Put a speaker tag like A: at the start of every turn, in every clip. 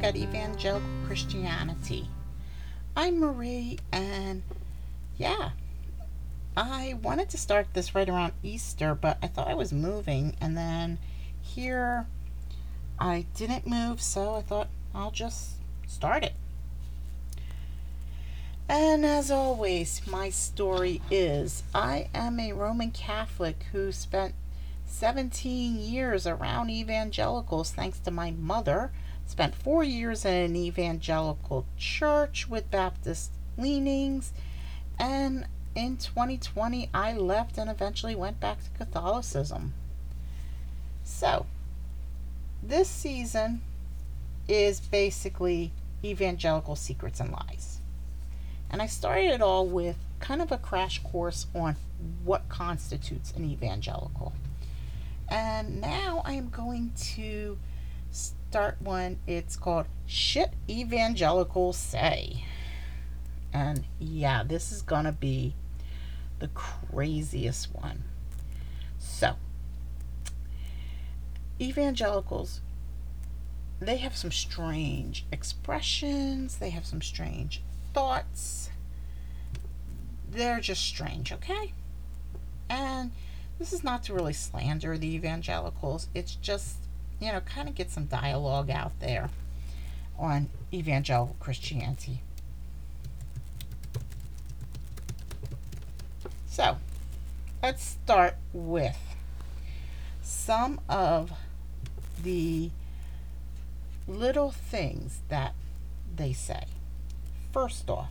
A: look at evangelical Christianity. I'm Marie, and yeah, I wanted to start this right around Easter, but I thought I was moving, and then here I didn't move, so I thought I'll just start it. And as always, my story is I am a Roman Catholic who spent 17 years around evangelicals thanks to my mother. Spent four years in an evangelical church with Baptist leanings. And in 2020, I left and eventually went back to Catholicism. So, this season is basically evangelical secrets and lies. And I started it all with kind of a crash course on what constitutes an evangelical. And now I am going to start one. It's called Shit Evangelicals Say. And yeah, this is going to be the craziest one. So, evangelicals, they have some strange expressions, they have some strange thoughts. They're just strange, okay? And this is not to really slander the evangelicals, it's just, you know, kind of get some dialogue out there on evangelical Christianity. So, let's start with some of the little things that they say. First off,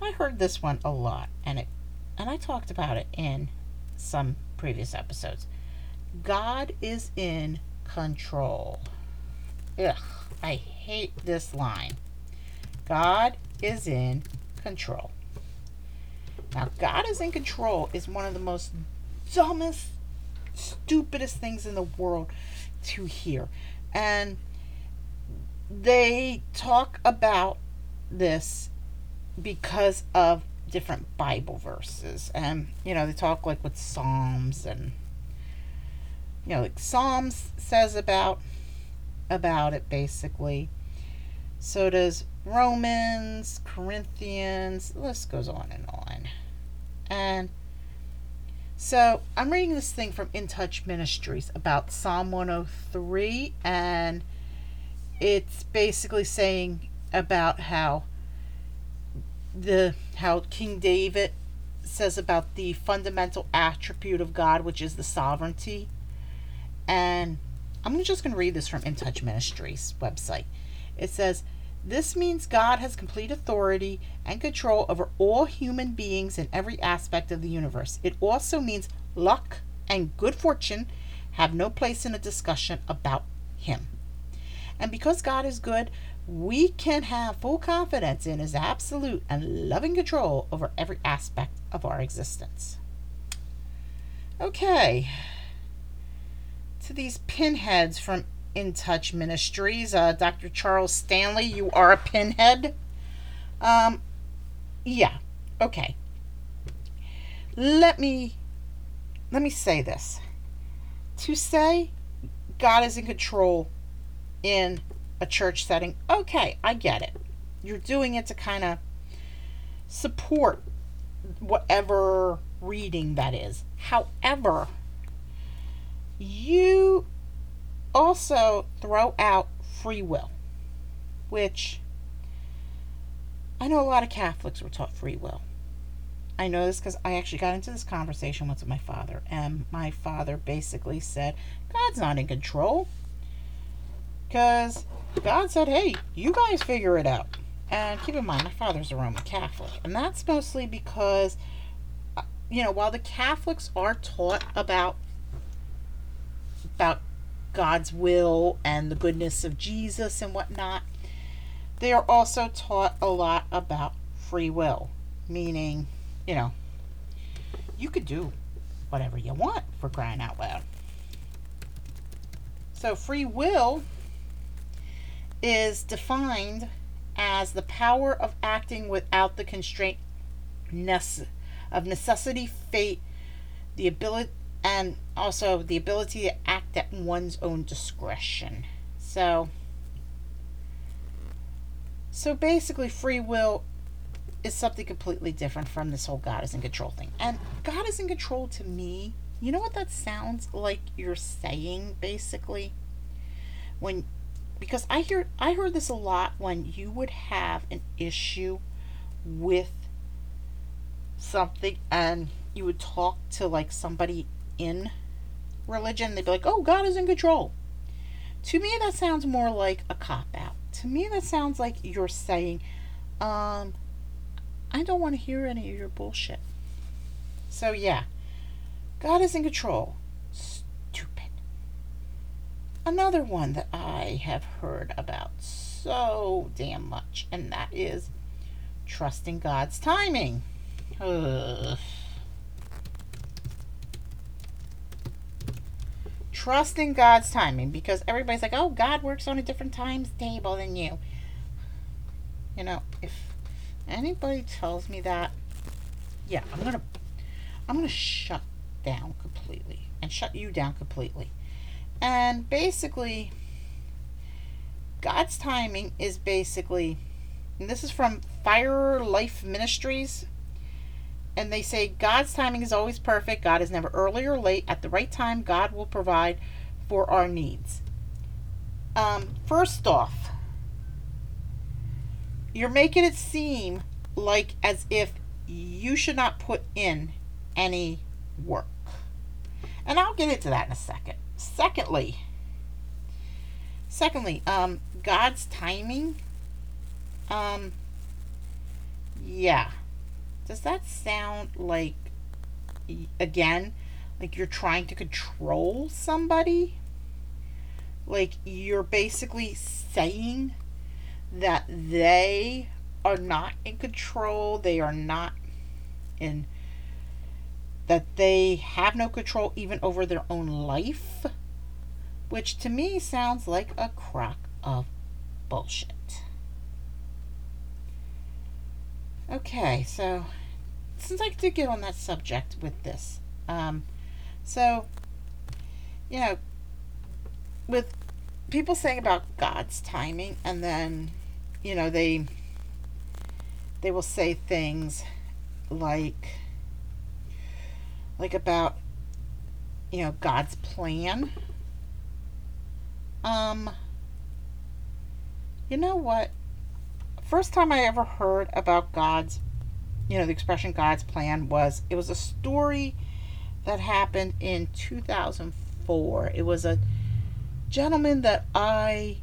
A: I heard this one a lot and it and I talked about it in some previous episodes. God is in control. Ugh, I hate this line. God is in control. Now, God is in control is one of the most dumbest, stupidest things in the world to hear. And they talk about this because of different Bible verses. And, you know, they talk like with Psalms and, you know, like Psalms says about about it basically. So does Romans, Corinthians, the list goes on and on. And so I'm reading this thing from In Touch Ministries about Psalm 103, and it's basically saying about how the how King David says about the fundamental attribute of God, which is the sovereignty. And I'm just going to read this from In Touch Ministries website. It says, This means God has complete authority and control over all human beings in every aspect of the universe. It also means luck and good fortune have no place in a discussion about Him. And because God is good, we can have full confidence in his absolute and loving control over every aspect of our existence. Okay, to these pinheads from In Touch Ministries, uh, Dr. Charles Stanley, you are a pinhead. Um, yeah, okay. Let me let me say this. To say God is in control in a church setting, okay, I get it. You're doing it to kind of support whatever reading that is. However, you also throw out free will, which I know a lot of Catholics were taught free will. I know this because I actually got into this conversation once with my father, and my father basically said, God's not in control. Because God said, hey, you guys figure it out. And keep in mind, my father's a Roman Catholic. And that's mostly because, uh, you know, while the Catholics are taught about, about God's will and the goodness of Jesus and whatnot, they are also taught a lot about free will. Meaning, you know, you could do whatever you want for crying out loud. So, free will is defined as the power of acting without the constraint of necessity, fate, the ability, and also the ability to act at one's own discretion. So, So basically, free will is something completely different from this whole God is in control thing. And God is in control to me, you know what that sounds like you're saying basically? When because I hear I heard this a lot when you would have an issue with something and you would talk to like somebody in religion, they'd be like, "Oh, God is in control." To me, that sounds more like a cop out. To me, that sounds like you're saying, um, I don't want to hear any of your bullshit. So, yeah, God is in control. Stupid. Another one that I have heard about so damn much, and that is trusting God's timing. Ugh. Trusting God's timing because everybody's like, oh, God works on a different times table than you. You know, if anybody tells me that, yeah, I'm gonna, I'm gonna shut down completely and shut you down completely. And basically, God's timing is basically, and this is from Fire Life Ministries. And they say God's timing is always perfect. God is never early or late. At the right time, God will provide for our needs. Um, first off, you're making it seem like as if you should not put in any work. And I'll get into that in a second. Secondly, secondly, um, God's timing. Um, yeah. Does that sound like, again, like you're trying to control somebody? Like you're basically saying that they are not in control, they are not in that they have no control even over their own life, which to me sounds like a crock of bullshit. Okay, so since I did get on that subject with this, um, so you know, with people saying about God's timing, and then you know they they will say things like like about you know God's plan. Um you know what? First time I ever heard about God's you know the expression God's plan was it was a story that happened in 2004. It was a gentleman that I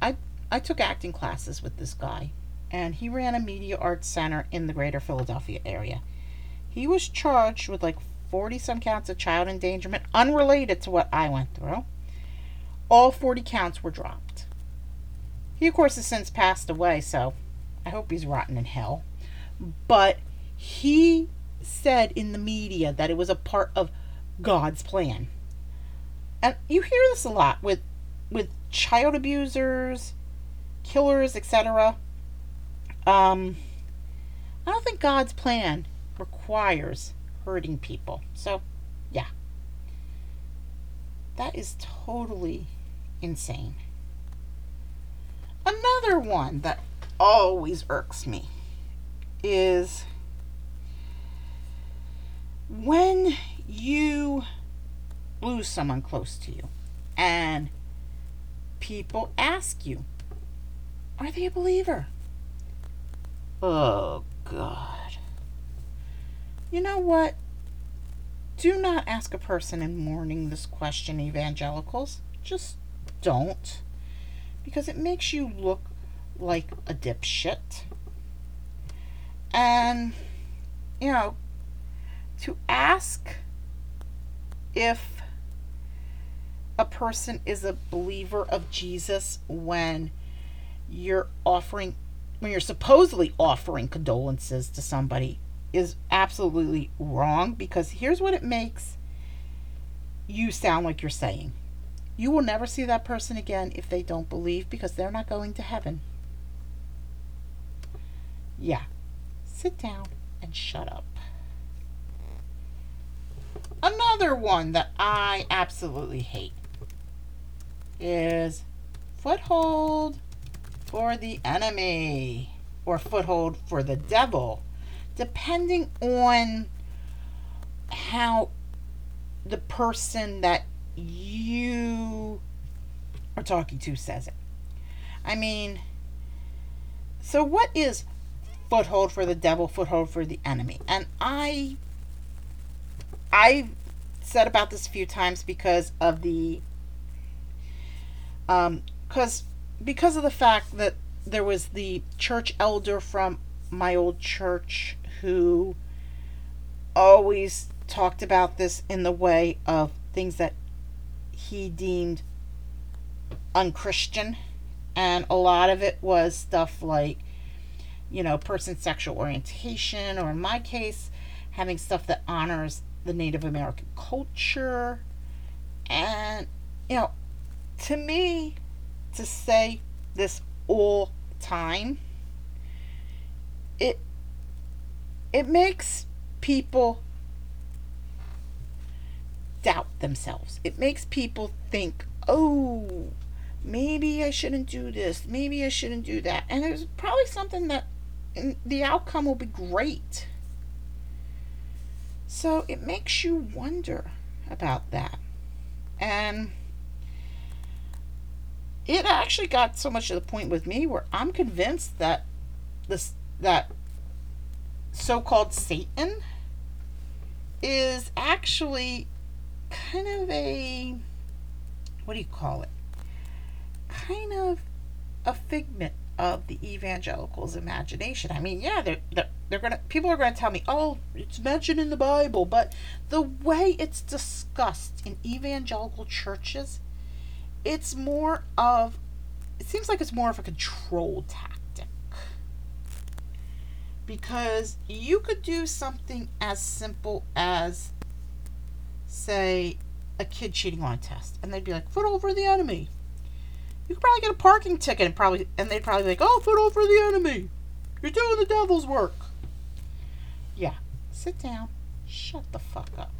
A: I I took acting classes with this guy and he ran a media arts center in the greater Philadelphia area. He was charged with like 40 some counts of child endangerment unrelated to what I went through. All 40 counts were dropped. He, of course, has since passed away, so I hope he's rotten in hell. But he said in the media that it was a part of God's plan. And you hear this a lot with with child abusers, killers, etc. Um, I don't think God's plan requires hurting people. So, yeah. That is totally insane. Another one that always irks me is when you lose someone close to you and people ask you, are they a believer? Oh, God. You know what? Do not ask a person in mourning this question, evangelicals. Just don't. Because it makes you look like a dipshit. And, you know, to ask if a person is a believer of Jesus when you're offering when you're supposedly offering condolences to somebody is absolutely wrong because here's what it makes you sound like you're saying. You will never see that person again if they don't believe because they're not going to heaven. Yeah. Sit down and shut up. Another one that I absolutely hate is foothold for the enemy or foothold for the devil, depending on how the person that you are talking to says it. I mean, so what is foothold for the devil, foothold for the enemy? And I I said about this a few times because of the um because because of the fact that there was the church elder from my old church who always talked about this in the way of things that he deemed unchristian and a lot of it was stuff like you know person's sexual orientation or in my case having stuff that honors the native american culture. And you know to me to say this all time it it makes people doubt themselves. It makes people think oh maybe i shouldn't do this. Maybe i shouldn't do that. And there's probably something that the outcome will be great so it makes you wonder about that and it actually got so much to the point with me where I'm convinced that this that so-called Satan is actually kind of a what do you call it? Kind of a figment of the evangelicals' imagination. I mean, yeah, they're, they're, they're gonna people are gonna tell me, oh, it's mentioned in the Bible, but the way it's discussed in evangelical churches it's more of it seems like it's more of a control tactic because you could do something as simple as say a kid cheating on a test and they'd be like foot over the enemy you could probably get a parking ticket and probably and they'd probably be like oh foot over the enemy. You're doing the devil's work. Yeah. Sit down. Shut the fuck up.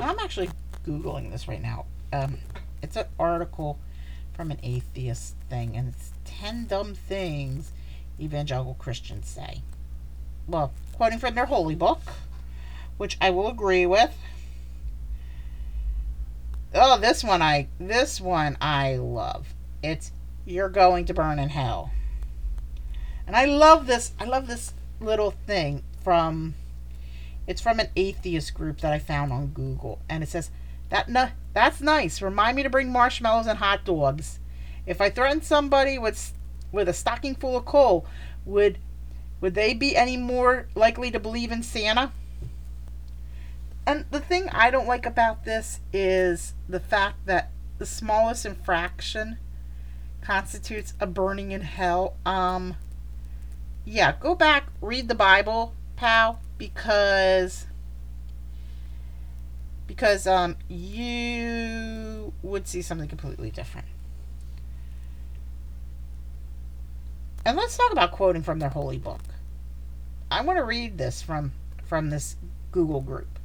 A: I'm actually Googling this right now. Um, it's an article from an atheist thing, and it's 10 dumb things evangelical Christians say. Well, quoting from their holy book, which I will agree with. Oh, this one I this one I love. It's you're going to burn in hell. And I love this I love this little thing from it's from an atheist group that I found on Google, and it says that no, that's nice. Remind me to bring marshmallows and hot dogs. If I threatened somebody with with a stocking full of coal, would would they be any more likely to believe in Santa? And the thing I don't like about this is the fact that the smallest infraction constitutes a burning in hell. Um yeah, go back, read the Bible, pal because because um you would see something completely different. And let's talk about quoting from their holy book. I want to read this from from this Google group.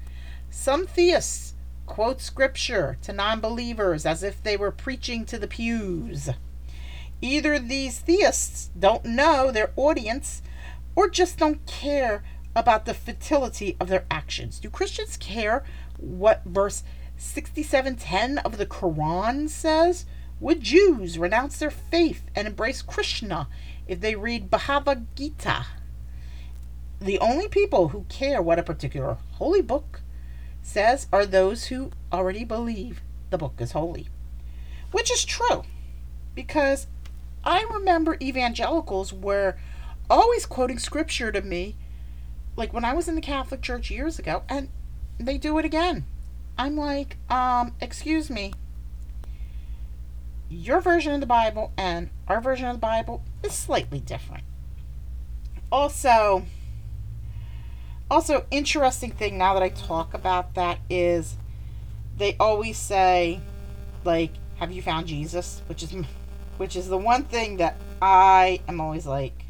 A: Some theists quote scripture to non-believers as if they were preaching to the pews. Either these theists don't know their audience or just don't care about the futility of their actions. Do Christians care what verse 6710 of the Quran says? Would Jews renounce their faith and embrace Krishna if they read Bhagavad Gita? The only people who care what a particular holy book says are those who already believe the book is holy. Which is true, because I remember evangelicals were always quoting scripture to me like when I was in the Catholic Church years ago, and they do it again. I'm like, um, excuse me. Your version of the Bible and our version of the Bible is slightly different. Also, also interesting thing now that I talk about that is they always say like have you found Jesus which is which is the one thing that I am always like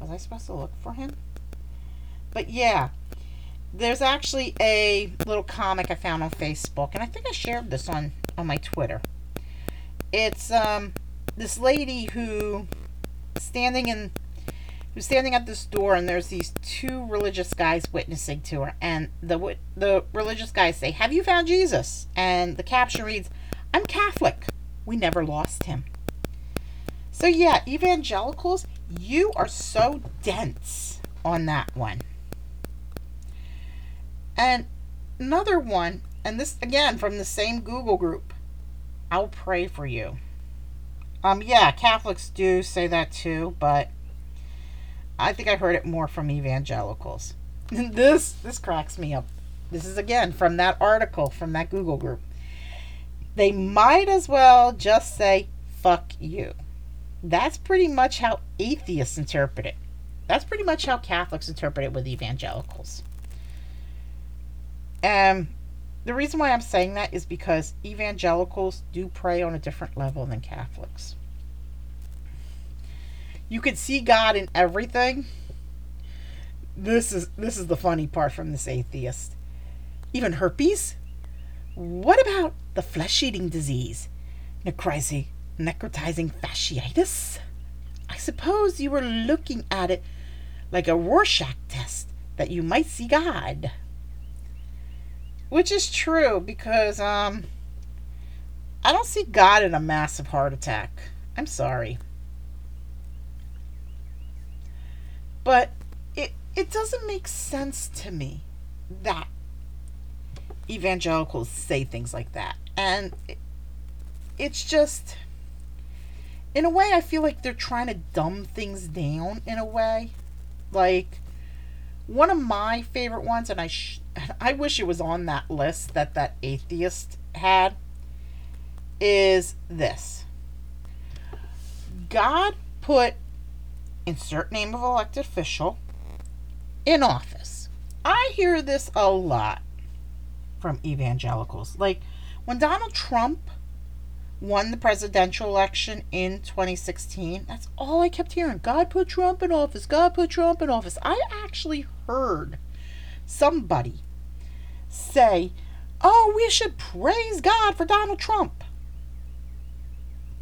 A: was I supposed to look for him but yeah, there's actually a little comic I found on Facebook, and I think I shared this on on my Twitter. It's um this lady who standing in who's standing at this door and there's these two religious guys witnessing to her. And the the religious guys say have you found jesus? And the caption reads i'm catholic. We never lost him. So yeah evangelicals you are so dense on that one. And another one and this again from the same google group i'll pray for you. Um yeah catholics do say that too but I think I heard it more from evangelicals. this this cracks me up. This is again from that article from that Google group. They might as well just say fuck you. That's pretty much how atheists interpret it. That's pretty much how Catholics interpret it with evangelicals. And the reason why I'm saying that is because evangelicals do pray on a different level than Catholics. You could see God in everything. This is this is the funny part from this atheist. Even herpes? What about the flesh-eating disease? Necrosi- necrotizing fasciitis? I suppose you were looking at it like a Rorschach test that you might see God. Which is true because um I don't see God in a massive heart attack. I'm sorry. But it it doesn't make sense to me that evangelicals say things like that. And it, it's just in a way I feel like they're trying to dumb things down in a way. Like one of my favorite ones and I sh- I wish it was on that list that that atheist had is this. God put insert name of elected official, in office. I hear this a lot from evangelicals. Like when Donald Trump won the presidential election in 2016, that's all I kept hearing. God put Trump in office. God put Trump in office. I actually heard somebody say, Oh, we should praise God for Donald Trump.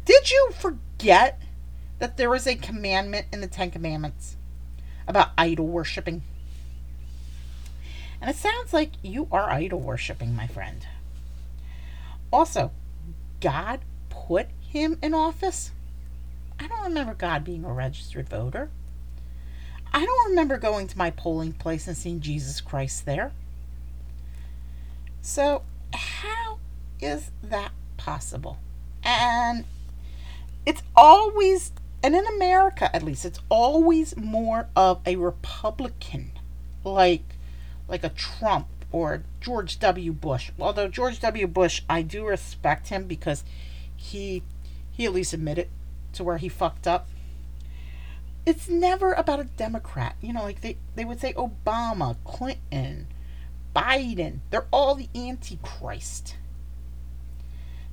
A: Did you forget that there is a commandment in the Ten Commandments about idol worshiping. And it sounds like you are idol worshiping, my friend. Also, God put him in office. I don't remember God being a registered voter. I don't remember going to my polling place and seeing Jesus Christ there. So, how is that possible? And it's always and in America at least, it's always more of a Republican, like like a Trump or George W. Bush. Although George W. Bush, I do respect him because he he at least admitted to where he fucked up. It's never about a Democrat. You know, like they, they would say Obama, Clinton, Biden. They're all the Antichrist.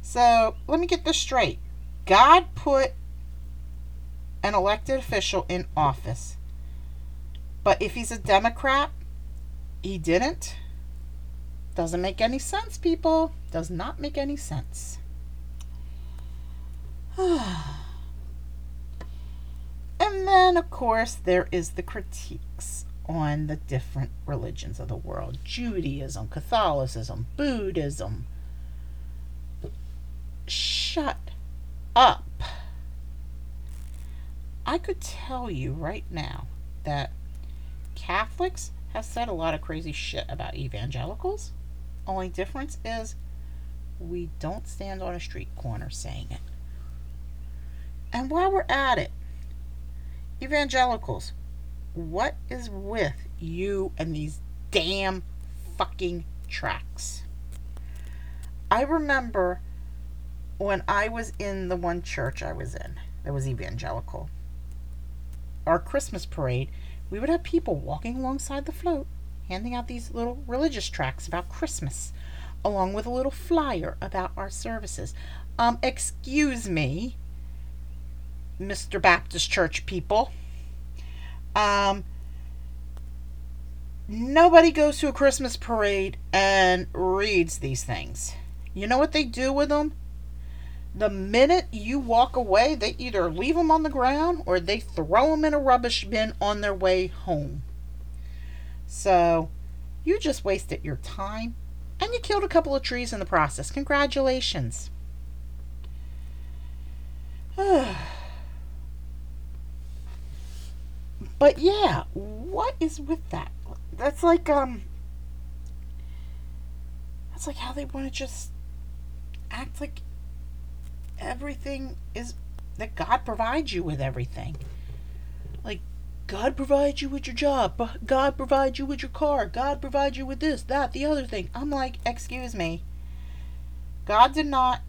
A: So let me get this straight. God put an elected official in office. But if he's a Democrat, he didn't. Doesn't make any sense, people. Does not make any sense. and then, of course, there is the critiques on the different religions of the world Judaism, Catholicism, Buddhism. Shut up. I could tell you right now that Catholics have said a lot of crazy shit about evangelicals. Only difference is we don't stand on a street corner saying it. And while we're at it, evangelicals, what is with you and these damn fucking tracks? I remember when I was in the one church I was in that was evangelical our Christmas parade, we would have people walking alongside the float, handing out these little religious tracts about Christmas, along with a little flyer about our services. Um, excuse me, Mr. Baptist Church people. Um, nobody goes to a Christmas parade and reads these things. You know what they do with them? The minute you walk away, they either leave them on the ground or they throw them in a rubbish bin on their way home. So, you just wasted your time and you killed a couple of trees in the process. Congratulations. but yeah, what is with that? That's like um that's like how they want to just act like everything is that God provides you with everything. Like God provides you with your job. God provides you with your car. God provides you with this, that, the other thing. I'm like, excuse me. God did not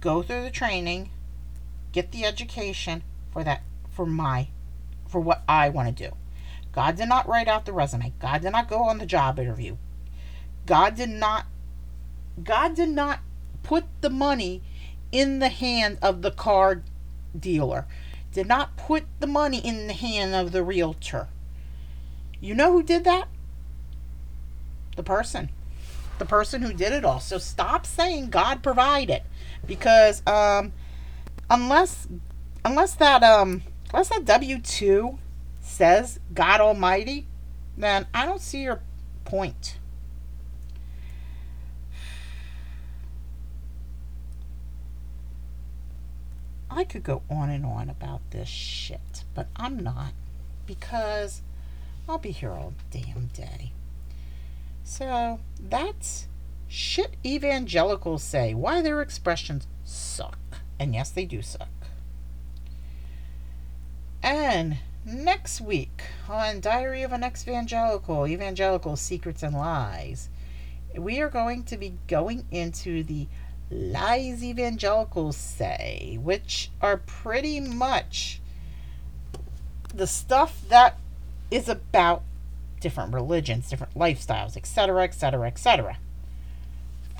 A: go through the training, get the education for that, for my, for what I want to do. God did not write out the resume. God did not go on the job interview. God did not, God did not put the money in the hand of the car dealer did not put the money in the hand of the realtor. You know who did that? The person. The person who did it all. So stop saying God provided because um unless unless that um unless that W2 says God Almighty, then I don't see your point. I could go on and on about this shit, but I'm not because I'll be here all damn day. So that's shit evangelicals say, why their expressions suck. And yes, they do suck. And next week on Diary of an Ex Evangelical, Evangelical Secrets and Lies, we are going to be going into the lies evangelicals say, which are pretty much the stuff that is about different religions, different lifestyles, etc., etc., etc.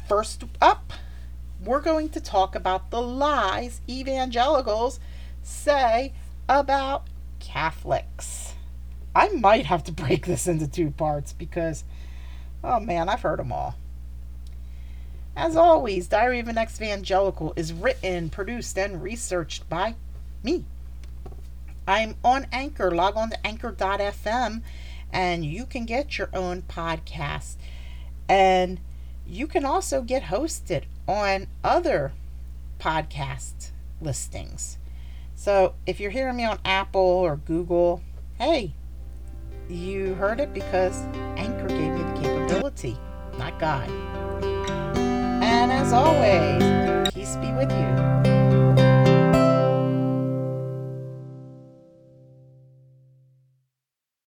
A: First up, we're going to talk about the lies evangelicals say about Catholics. I might have to break this into two parts because, oh man, I've heard them all. As always, Diary of an Evangelical is written, produced, and researched by me. I'm on Anchor. Log on to anchor.fm and you can get your own podcast. And you can also get hosted on other podcast listings. So if you're hearing me on Apple or Google, hey, you heard it because Anchor gave me the capability, not God. As always, peace be with you.